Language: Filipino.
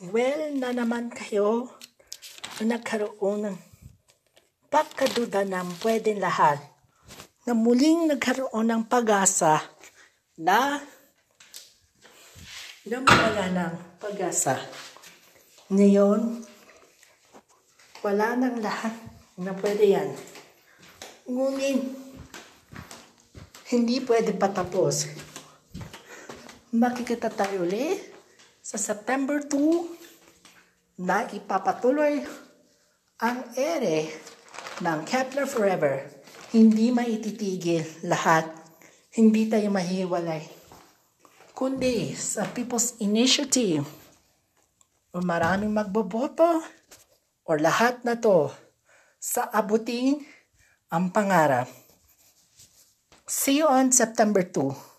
Well na naman kayo na nagkaroon ng pagkaduda ng pwedeng lahat na muling nagkaroon ng pag-asa na na mawala ng pag-asa. Ngayon, wala nang lahat na pwede yan. Ngunit, hindi pwede patapos. Makikita tayo ulit sa September 2 na ipapatuloy ang ere ng Kepler Forever. Hindi maititigil lahat. Hindi tayo mahiwalay. Kundi sa People's Initiative o maraming magboboto o lahat na to sa abutin ang pangarap. See you on September 2.